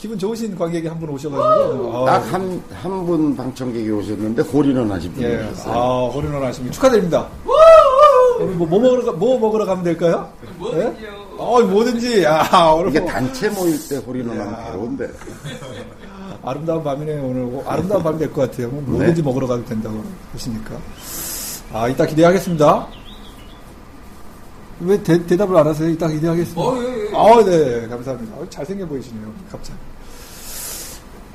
뭐 기분 좋으신 관객이 한 분 오셔가지고 딱 한 한 분 방청객이 오셨는데 홀인원 하신 분이 예, 오셨어요. 아 홀인원 하시면 축하드립니다. 오늘 뭐, 뭐 먹으러 가- 뭐 먹으러 가면 될까요? 뭐든지요. 어 뭐든지 아 오늘 이게 뭐 단체 모일 때 홀인원 하면 괴로운데. 아름다운 밤이네요 오늘 뭐 아름다운 밤이 될 것 같아요. 뭐 뭐든지 먹으러 가도 된다고 하시니까 아 이따 기대하겠습니다. 왜 대, 대답을 안 하세요? 이따 기대하겠습니다. 어, 예, 예. 아, 네, 감사합니다. 어, 잘생겨 보이시네요, 갑자기.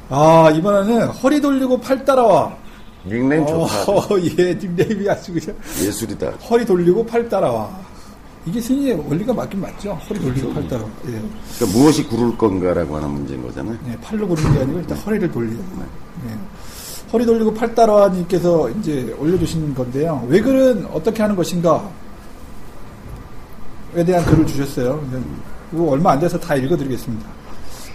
아, 이번에는 허리 돌리고 팔 따라와. 닉네임 좋다. 어, 예, 닉네임이 아주 그냥 예술이다. 허리 돌리고 팔 따라와. 이게 승리의 원리가 맞긴 맞죠? 허리 돌리고 팔 따라와. 예. 그러니까 무엇이 구를 건가라고 하는 문제인 거잖아요. 네, 팔로 고르는 게 아니고 일단 허리를 돌리는 거예요. 네. 허리 돌리고 팔 따라와님께서 이제 올려주신 건데요. 외글은 어떻게 하는 것인가? 에 대한 글을 주셨어요. 이거 얼마 안 돼서 다 읽어드리겠습니다.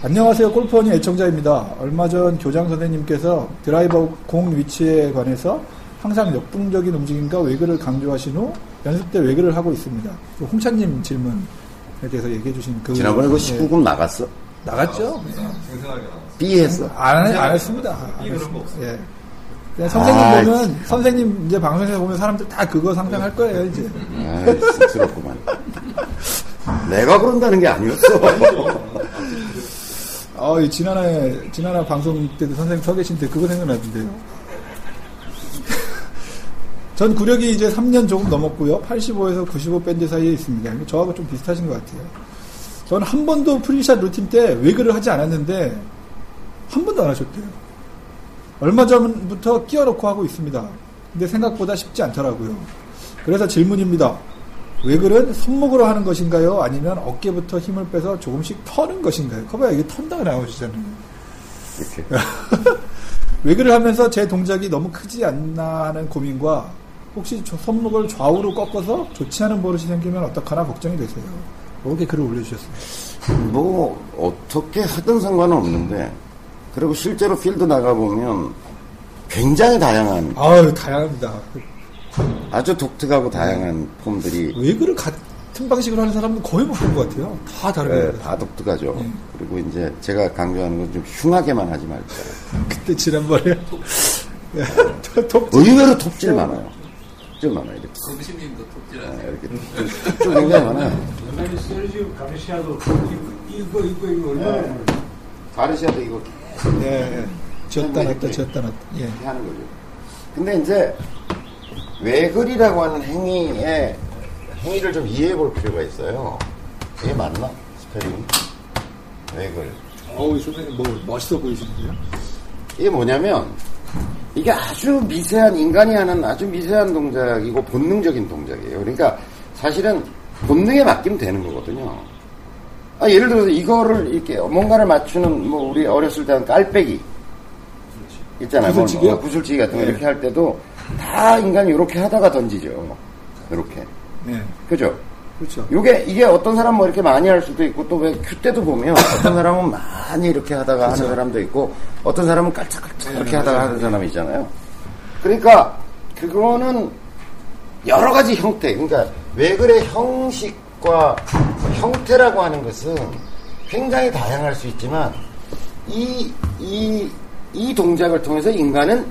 안녕하세요. 골프원이 애청자입니다. 얼마 전 교장 선생님께서 드라이버 공 위치에 관해서 항상 역동적인 움직임과 외글을 강조하신 후 연습 때 외글을 하고 있습니다. 그 홍찬님 질문에 대해서 얘기해 주신 그 지난번에 그 네, 19금 나갔어? 나갔죠? 생생하게 나왔어. B 했어? 안, 해- 안 했습니다. 안 그런 했습니다. 거 없어요. 예. 선생님 아, 보면, 선생님 이제 방송에서 보면 사람들 다 그거 상상할 거예요, 이제. 아, 쑥스럽구만. 내가 그런다는 게 아니었어. 아, 이 지난해, 지난해 방송 때도 선생님 서 계신데 그거 생각나던데요. 전 구력이 이제 3년 조금 넘었고요. 85에서 95 밴드 사이에 있습니다. 저하고 좀 비슷하신 것 같아요. 저는 한 번도 pre-shot routine 때 waggle을 하지 않았는데, 한 번도 안 하셨대요. 얼마 전부터 끼워놓고 하고 있습니다. 근데 생각보다 쉽지 않더라고요. 그래서 질문입니다. 외글은 손목으로 하는 것인가요? 아니면 어깨부터 힘을 빼서 조금씩 터는 것인가요? 커봐요. 이게 턴다고 나오시잖아요. 이렇게. 외글을 하면서 제 동작이 너무 크지 않나 하는 고민과 혹시 저 손목을 좌우로 꺾어서 좋지 않은 버릇이 생기면 어떡하나 걱정이 되세요. 이렇게 글을 올려주셨어요. 뭐, 어떻게 하든 상관은 없는데, 그리고 실제로 필드 나가보면 굉장히 다양한, 아유, 다양합니다. 아주 독특하고 다양한 폼들이 외글을 같은 방식으로 하는 사람은 거의 못 본 것 같아요. 다 다르게. 예, 다 독특하죠. 네. 그리고 이제 제가 강조하는 건 좀 흉하게만 하지 말자. 그때 지난번에 예, 톱 의외로 톱질 많아요. 톱질 많아요. 이렇게. 아, 톱질하세요. 이렇게 톱질 굉장히 많아요. 옛날에 세르지오 가르시아도 이거 이거 이거 얼마나 네. 가르시아도 이거 예, 예. 쥐었다 놨다 쥐었다 놨다. 예. 하는 거죠. 근데 이제 waggle이라고 하는 행위의 행위를 좀 이해해 볼 필요가 있어요. 이게 맞나? 스펠링이? waggle. 어우, 선생님 뭐 멋있어 보이시는데요? 이게 뭐냐면 이게 아주 미세한 인간이 하는 아주 미세한 동작이고 본능적인 동작이에요. 그러니까 사실은 본능에 맡기면 되는 거거든요. 아, 예를 들어서 이거를 이렇게 뭔가를 맞추는 뭐 우리 어렸을 때한 깔빼기 있잖아요. 뭐, 구슬치기요? 어, 구슬치기 같은 거 네. 이렇게 할 때도 다 인간이 이렇게 하다가 던지죠. 이렇게. 네. 그죠? 그렇죠. 요게 이게 어떤 사람 뭐 이렇게 많이 할 수도 있고 또 왜 큐 때도 보면 어떤 사람은 많이 이렇게 하다가 하는 사람도 있고 어떤 사람은 깔짝깔짝 이렇게 하다가 하는 사람이 있잖아요. 그러니까 그거는 여러 가지 형태 그러니까 외글의 형식과 형태라고 하는 것은 굉장히 다양할 수 있지만 이, 이, 이 동작을 통해서 인간은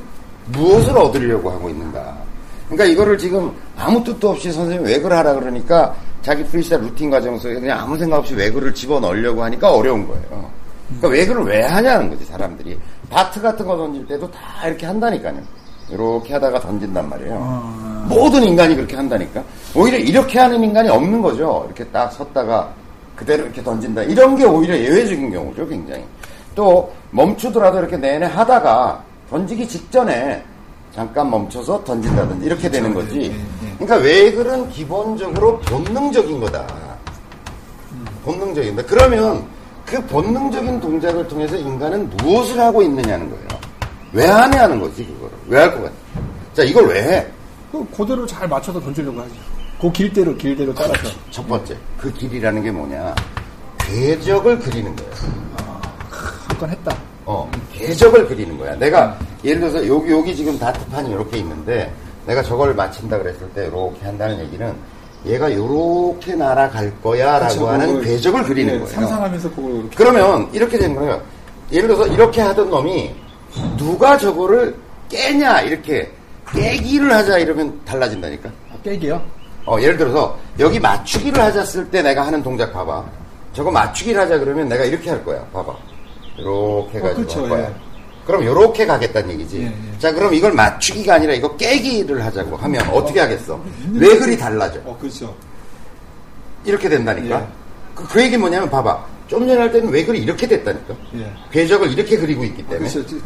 무엇을 얻으려고 하고 있는가. 그러니까 이거를 지금 아무 뜻도 없이 선생님이 외글 하라 그러니까 자기 프리스타일 루틴 과정 속에 그냥 아무 생각 없이 외글을 집어넣으려고 하니까 어려운 거예요. 그러니까 외글을 왜 하냐는 거지, 사람들이. 바트 같은 거 던질 때도 다 이렇게 한다니까요. 이렇게 하다가 던진단 말이에요. 모든 인간이 그렇게 한다니까. 오히려 이렇게 하는 인간이 없는 거죠. 이렇게 딱 섰다가 그대로 이렇게 던진다. 이런 게 오히려 예외적인 경우죠, 굉장히. 또 멈추더라도 이렇게 내내 하다가 던지기 직전에 잠깐 멈춰서 던진다든지 이렇게 되는 거지. 네, 네, 네. 그러니까 외글은 기본적으로 본능적인 거다. 본능적인데 그러면 그 본능적인 동작을 통해서 인간은 무엇을 하고 있느냐는 거예요. 왜안해 하는 거지 그거를 왜 할 것 같아? 자 이걸 왜 해? 그 그대로 잘 맞춰서 던지려고 하죠. 그 길대로 길대로 따라서. 첫 번째 그 길이라는 게 뭐냐? 궤적을 그리는 거예요. 한건 했다. 어, 궤적을 그리는 거야. 내가 예를 들어서 여기 여기 지금 다트판이 이렇게 있는데 내가 저걸 맞힌다 그랬을 때 이렇게 한다는 얘기는 얘가 요렇게 날아갈 거야라고. 하는 궤적을 그리는 예, 거예요. 상상하면서 그걸 이렇게. 그러면 이렇게 되는 거예요. 예를 들어서 이렇게 하던 놈이 누가 저거를 깨냐 이렇게 깨기를 하자 이러면 달라진다니까. 아, 깨기요? 어, 예를 들어서 여기 맞추기를 하자 쓸 때 내가 하는 동작 봐봐. 저거 맞추기를 하자 그러면 내가 이렇게 할 거야. 봐봐. 이렇게 어, 가지고 그렇죠, 할 거야. 예. 그럼 이렇게 가겠다는 얘기지. 예, 예. 자, 그럼 이걸 맞추기가 아니라 이거 깨기를 하자고 하면 어떻게 하겠어? 외글이 달라져. 어, 그렇죠. 이렇게 된다니까. 예. 그, 그 얘기 뭐냐면 봐봐. 좀 전에 할 때는 외글이 이렇게 됐다니까. 예. 궤적을 이렇게 그리고 있기 때문에. 그렇죠. 지-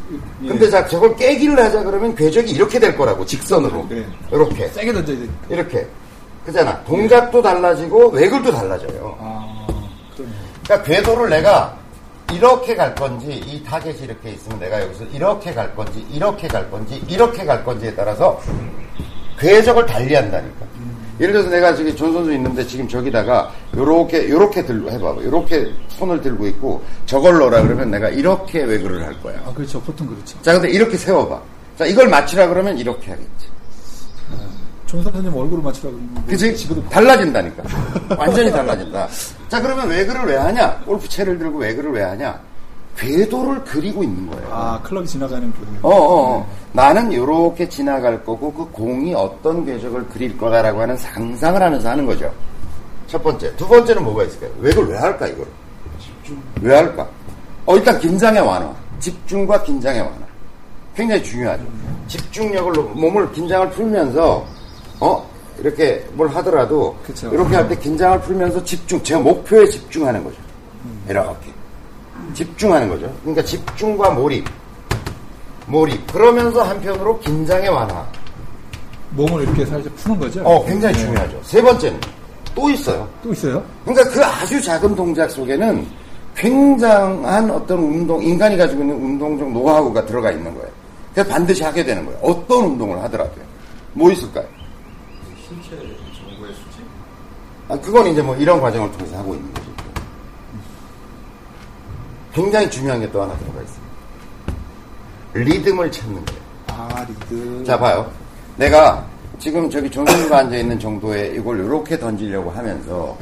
예. 근데 자, 저걸 깨기를 하자 그러면 궤적이 이렇게 될 거라고. 직선으로. 네. 이렇게. 세게 던져야 돼. 이렇게. 그잖아. 동작도 달라지고 외글도 달라져요. 아, 그러네. 그러니까 궤도를 내가 이렇게 갈 건지 이 타겟이 이렇게 있으면 내가 여기서 이렇게 갈 건지 이렇게 갈 건지 이렇게 갈 건지에 따라서 궤적을 달리한다니까. 예를 들어서 내가 지금 존 선수 있는데 지금 저기다가 요렇게 요렇게 들고 해봐봐. 요렇게 손을 들고 있고 저걸 넣으라 그러면 내가 이렇게 waggle을 할 거야. 아, 그렇죠. 보통 그렇죠. 자 근데 이렇게 세워봐. 자 이걸 맞추라 그러면 이렇게 하겠지. 종 선생님 얼굴을 맞추라고. 그지? 지금도 달라진다니까. 완전히 달라진다. 자, 그러면 waggle을 왜 하냐? 골프채를 들고 waggle을 왜 하냐? 궤도를 그리고 있는 거예요. 아, 클럽이 지나가는 그. 어, 어, 어. 나는 요렇게 지나갈 거고 그 공이 어떤 궤적을 그릴 거다라고 하는 상상을 하면서 하는 거죠. 첫 번째. 두 번째는 뭐가 있을까요? 외글 왜 할까, 이걸? 왜 할까? 어, 일단 긴장의 완화. 집중과 긴장의 완화. 굉장히 중요하죠. 집중력을, 놓- 몸을 긴장을 풀면서, 어, 이렇게 뭘 하더라도, 그쵸. 이렇게 할 때 긴장을 풀면서 집중, 제 목표에 집중하는 거죠. 이렇게. 집중하는 거죠. 그러니까 집중과 몰입. 몰입. 그러면서 한편으로 긴장의 완화. 몸을 이렇게 살짝 푸는 거죠. 어, 굉장히 네. 중요하죠. 세 번째는 또 있어요. 또 있어요? 그러니까 그 아주 작은 동작 속에는 굉장한 어떤 운동, 인간이 가지고 있는 운동적 노하우가 들어가 있는 거예요. 그래서 반드시 하게 되는 거예요. 어떤 운동을 하더라도요. 뭐 있을까요? 신체 정보의 수집? 아, 그건 이제 뭐 이런 과정을 통해서 하고 있는 거죠. 굉장히 중요한 게 또 하나 들어가 있습니다. 리듬을 찾는 거예요. 아, 리듬. 자, 봐요. 내가 지금 저기 정선우가 앉아있는 정도에 이걸 이렇게 던지려고 하면서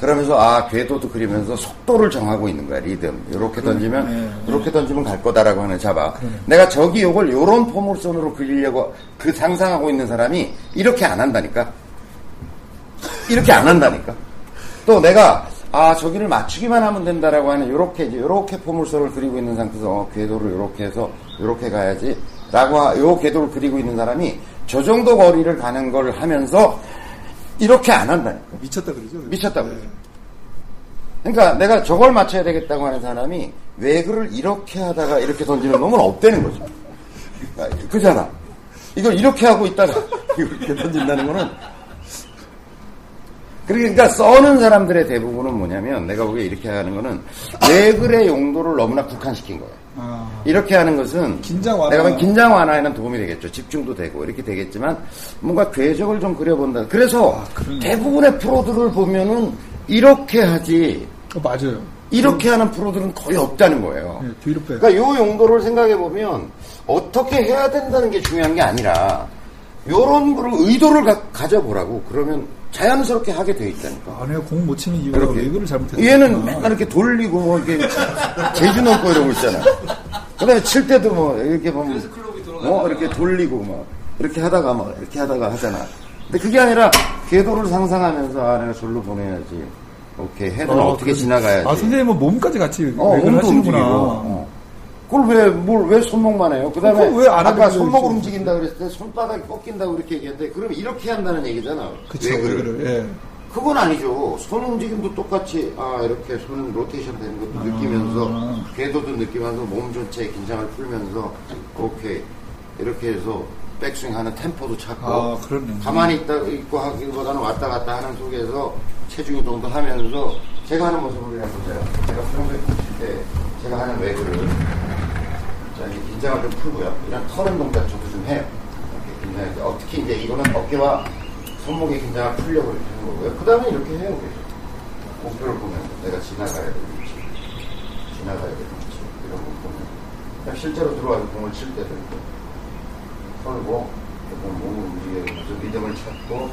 그러면서 아, 궤도도 그리면서 속도를 정하고 있는 거야, 리듬. 이렇게 던지면, 네. 이렇게 던지면 갈 거다라고 하는 잡아. 내가 저기 요걸 요런 포물선으로 그리려고 그 상상하고 있는 사람이 이렇게 안 한다니까. 이렇게 안 한다니까. 또 내가 아 저기를 맞추기만 하면 된다라고 하는 요렇게 이제 요렇게 포물선을 그리고 있는 상태에서 어, 궤도를 요렇게 해서 요렇게 가야지 라고 하- 요 궤도를 그리고 있는 사람이 저 정도 거리를 가는 걸 하면서 이렇게 안 한다니까. 미쳤다 그러죠? 미쳤다고 네. 그러죠. 그러니까 내가 저걸 맞춰야 되겠다고 하는 사람이 외그를 이렇게 하다가 이렇게 던지는 놈은 없다는 거죠. 그러니까 그잖아. 이걸 이렇게 하고 있다가 이렇게 던진다는 거는 그러니까 써는 사람들의 대부분은 뭐냐면 내가 보기에 이렇게 하는 거는 외글의 용도를 너무나 국한시킨 거예요. 아, 이렇게 하는 것은 긴장 완화. 내가 보면 긴장 완화에는 도움이 되겠죠. 집중도 되고 이렇게 되겠지만 뭔가 궤적을 좀 그려본다. 그래서 아. 대부분의 프로들을 보면은 이렇게 하지 어, 맞아요. 이렇게 하는 프로들은 거의 없다는 거예요. 네, 뒤로 빼요. 그러니까 요 용도를 생각해 보면 어떻게 해야 된다는 게 중요한 게 아니라 요런 거를 의도를 가, 져보라고 그러면 자연스럽게 하게 돼 있다니까. 아, 내가 공 못 치는 이유가 그렇게. 외교를 잘못했어. 얘는 맨날 이렇게 돌리고 뭐 이렇게 제주 넘고 이러고 있잖아. 그다음에 칠 때도 뭐 이렇게 보면 뭐 이렇게 돌리고 뭐 이렇게 하다가 뭐 이렇게 하다가 하잖아. 근데 그게 아니라 궤도를 상상하면서 아 내가 절로 보내야지. 오케이 헤드는 어, 떻게 지나가야지. 아, 선생님은 몸까지 같이 어, 몸도 움직이고. 하시는구나. 어. 그걸 왜, 뭘, 왜 손목만 해요? 그 다음에, 왜안 아까 손목을? 움직인다 그랬을 때 손바닥이 꺾인다고 이렇게 얘기했는데, 그럼 이렇게 한다는 얘기잖아. 그쵸, 외교를. 외교를. 예. 그건 아니죠. 손 움직임도 똑같이, 아, 이렇게 손 로테이션 되는 것도 느끼면서, 궤도도 느끼면서, 몸 전체에 긴장을 풀면서, 오케이. 이렇게 해서, 백스윙 하는 템포도 찾고, 아. 가만히 있다, 있고 하기보다는 왔다 갔다 하는 속에서, 체중 이동도 하면서, 제가 하는 모습을 그냥 보세요. 제가 평소에 칠 때, 제가 하는 외교를, 자, 이제 긴장을 좀 풀고요. 그냥 터는 동작 저도 좀 해요. 이렇게 긴장해서. 어, 특히 이제 이거는 어깨와 손목의 긴장을 풀려고 이렇게 하는 거고요. 그 다음에 이렇게 해요. 계속. 목표를 보면서 내가 지나가야 될 위치, 지나가야 될 위치, 이런 거 보면. 그냥 실제로 들어와서 공을 칠 때도 이렇게 털고, 몸을 움직이면서 리듬을 찾고,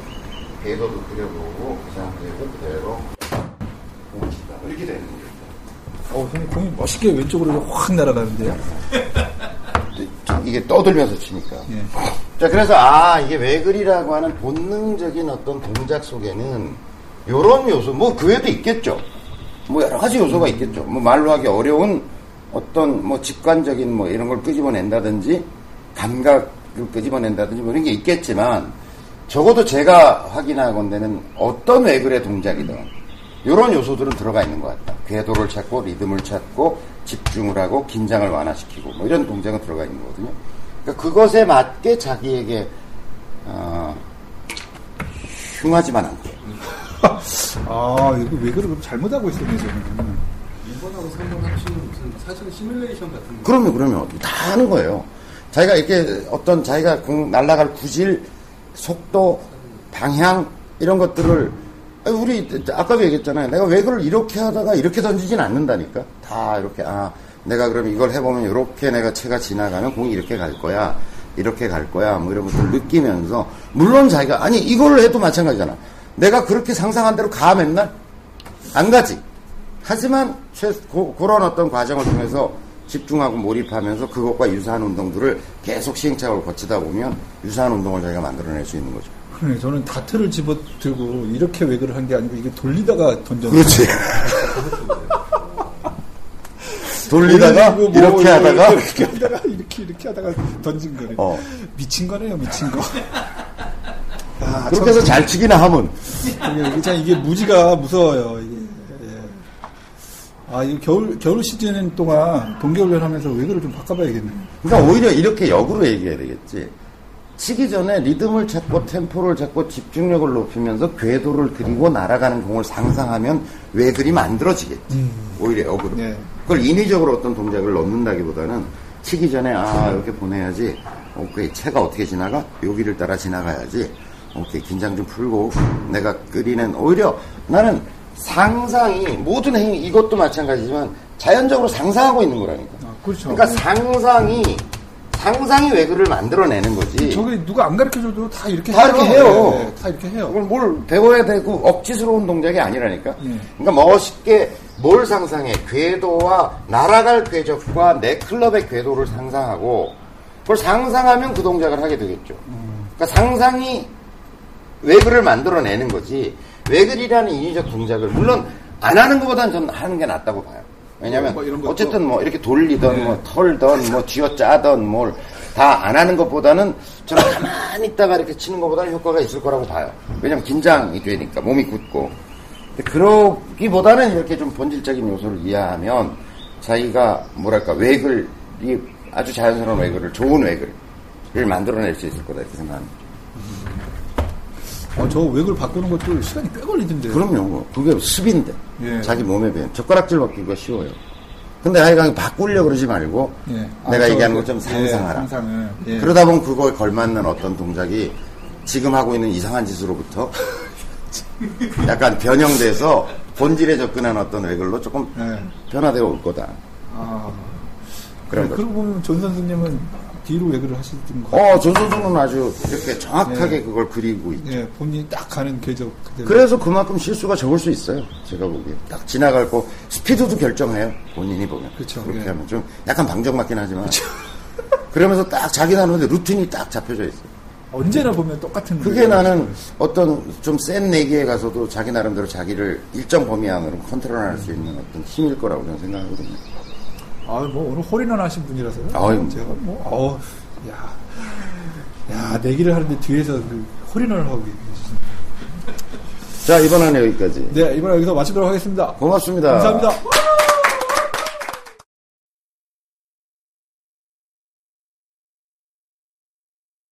궤도도 그려보고 그 상태에서 그대로 공을 친다. 이렇게 되는 거예요. 어, 공이 멋있게 왼쪽으로 확 날아가는데요. 이게 떠들면서 치니까. 예. 자, 그래서 아 이게 외글이라고 하는 본능적인 어떤 동작 속에는 요런 요소, 뭐 그 외에도 있겠죠. 뭐 여러 가지 요소가 있겠죠. 뭐 말로 하기 어려운 어떤 뭐 직관적인 뭐 이런 걸 끄집어낸다든지 감각을 끄집어낸다든지 뭐 이런 게 있겠지만 적어도 제가 확인하건대는 어떤 외글의 동작이든 이런 요소들은 들어가 있는 것 같다. 궤도를 찾고 리듬을 찾고 집중을 하고 긴장을 완화시키고 뭐 이런 동작은 들어가 있는 거거든요. 그러니까 그것에 맞게 자기에게 어, 흉하지만 않게 아, 이거 왜 그러고 잘못하고 있었네, 저는. 1번하고 3번 합치는 무슨 사실은 시뮬레이션 같은 거. 그러면 그러면 다 하는 거예요. 자기가 이렇게 어떤 자기가 공 날아갈 구질, 속도, 방향 이런 것들을 우리 아까도 얘기했잖아요. 내가 외교를 이렇게 하다가 이렇게 던지진 않는다니까. 다 이렇게 아 내가 그럼 이걸 해보면 이렇게 내가 채가 지나가면 공이 이렇게 갈 거야. 이렇게 갈 거야. 뭐 이런 것들 느끼면서 물론 자기가 아니 이걸 해도 마찬가지잖아. 내가 그렇게 상상한 대로 가 맨날 안 가지. 하지만 최, 고, 그런 어떤 과정을 통해서 집중하고 몰입하면서 그것과 유사한 운동들을 계속 시행착오를 거치다 보면 유사한 운동을 자기가 만들어낼 수 있는 거죠. 그래, 저는 다트를 집어 들고 이렇게 외그를 한 게 아니고 이게 돌리다가 던졌어요. 그렇지. 돌리다가 뭐 이렇게 하다가 이렇게 하다가 이렇게 이렇게 하다가 던진 거네. 어. 미친 거네요, 미친 거. 아, 그렇게 해서 잘 치기나 하면 참, 이게, 무지가 무서워요. 이게. 예. 아, 이 겨울 겨울 시즌 동안 동계훈련 하면서 외그를 좀 바꿔봐야겠네. 그러니까 오히려 이렇게 역으로 얘기해야 되겠지. 치기 전에 리듬을 찾고 템포를 찾고 집중력을 높이면서 궤도를 그리고 날아가는 공을 상상하면 외글이 만들어지겠지. 오히려 역으로. 네. 그걸 인위적으로 어떤 동작을 넣는다기보다는 치기 전에 아 이렇게 보내야지. 오케이 채가 어떻게 지나가? 여기를 따라 지나가야지. 오케이 긴장 좀 풀고 내가 끓이는 오히려 나는 상상이 모든 행위 이것도 마찬가지지만 자연적으로 상상하고 있는 거라니까. 아, 그렇죠. 그러니까 상상이 상상이 외교를 만들어내는 거지. 저게 누가 안 가르쳐줘도 다 이렇게 다 이렇게 해요. 네, 다 이렇게 해요. 이걸 뭘 배워야 되고 억지스러운 동작이 아니라니까. 예. 그러니까 멋있게 뭘 상상해? 궤도와 날아갈 궤적과 내 클럽의 궤도를 상상하고 그걸 상상하면 그 동작을 하게 되겠죠. 그러니까 상상이 외글을 만들어내는 거지. 외글이라는 인위적 동작을 물론 안 하는 것보다는 저는 하는 게 낫다고 봐요. 왜냐면 뭐 어쨌든 뭐 이렇게 돌리던 네. 뭐 털던 뭐 쥐어짜던 뭘 다 안 하는 것보다는 저는 가만히 있다가 이렇게 치는 것보다는 효과가 있을 거라고 봐요. 왜냐면 긴장이 되니까 몸이 굳고. 그러기보다는 이렇게 좀 본질적인 요소를 이해하면 자기가 뭐랄까 외글이 아주 자연스러운 외글을 좋은 외글을 만들어낼 수 있을 거다 이렇게 생각합니다. 어, 저 외글 바꾸는 것도 시간이 꽤 걸리던데요. 그럼요. 그게 습인데. 예. 자기 몸에 배운. 젓가락질 바뀌기가 쉬워요. 근데 하여간 바꾸려고 그러지 말고 예. 아, 내가 저- 얘기하는 것좀 예, 상상하라. 예. 그러다 보면 그거에 걸맞는 어떤 동작이 지금 하고 있는 이상한 짓으로부터 약간 변형돼서 본질에 접근한 어떤 waggle로 조금 예. 변화되어 올 거다. 아. 그런 거죠. 그러고 보면 존 선수님은 뒤로 waggle을 하시던 거. 어, 조 선수는 아주 이렇게 정확하게 예. 그걸 그리고 있죠. 예, 본인이 딱 가는 궤적 그대로. 그래서 그만큼 실수가 적을 수 있어요. 제가 보기에. 딱 지나갈 거, 스피드도 결정해요. 본인이 보면. 그쵸, 그렇게 예. 하면 좀 약간 방정 맞긴 하지만. 그러면서 딱 자기 나름의 루틴이 딱 잡혀져 있어요. 언제나 보면 똑같은 그게 거예요. 나는 어떤 좀 센 내기에 가서도 자기 나름대로 자기를 일정 범위 안으로 컨트롤할 수 있는 어떤 힘일 거라고 저는 생각하거든요. 아, 뭐 오늘 홀인원 하신 분이라서요. 아유. 제가 뭐, 어, 야, 야, 내기를 하는데 뒤에서 그 홀인원을 하고 계시네. 자, 이번에는 여기까지. 네, 이번에 여기서 마치도록 하겠습니다. 고맙습니다. 감사합니다.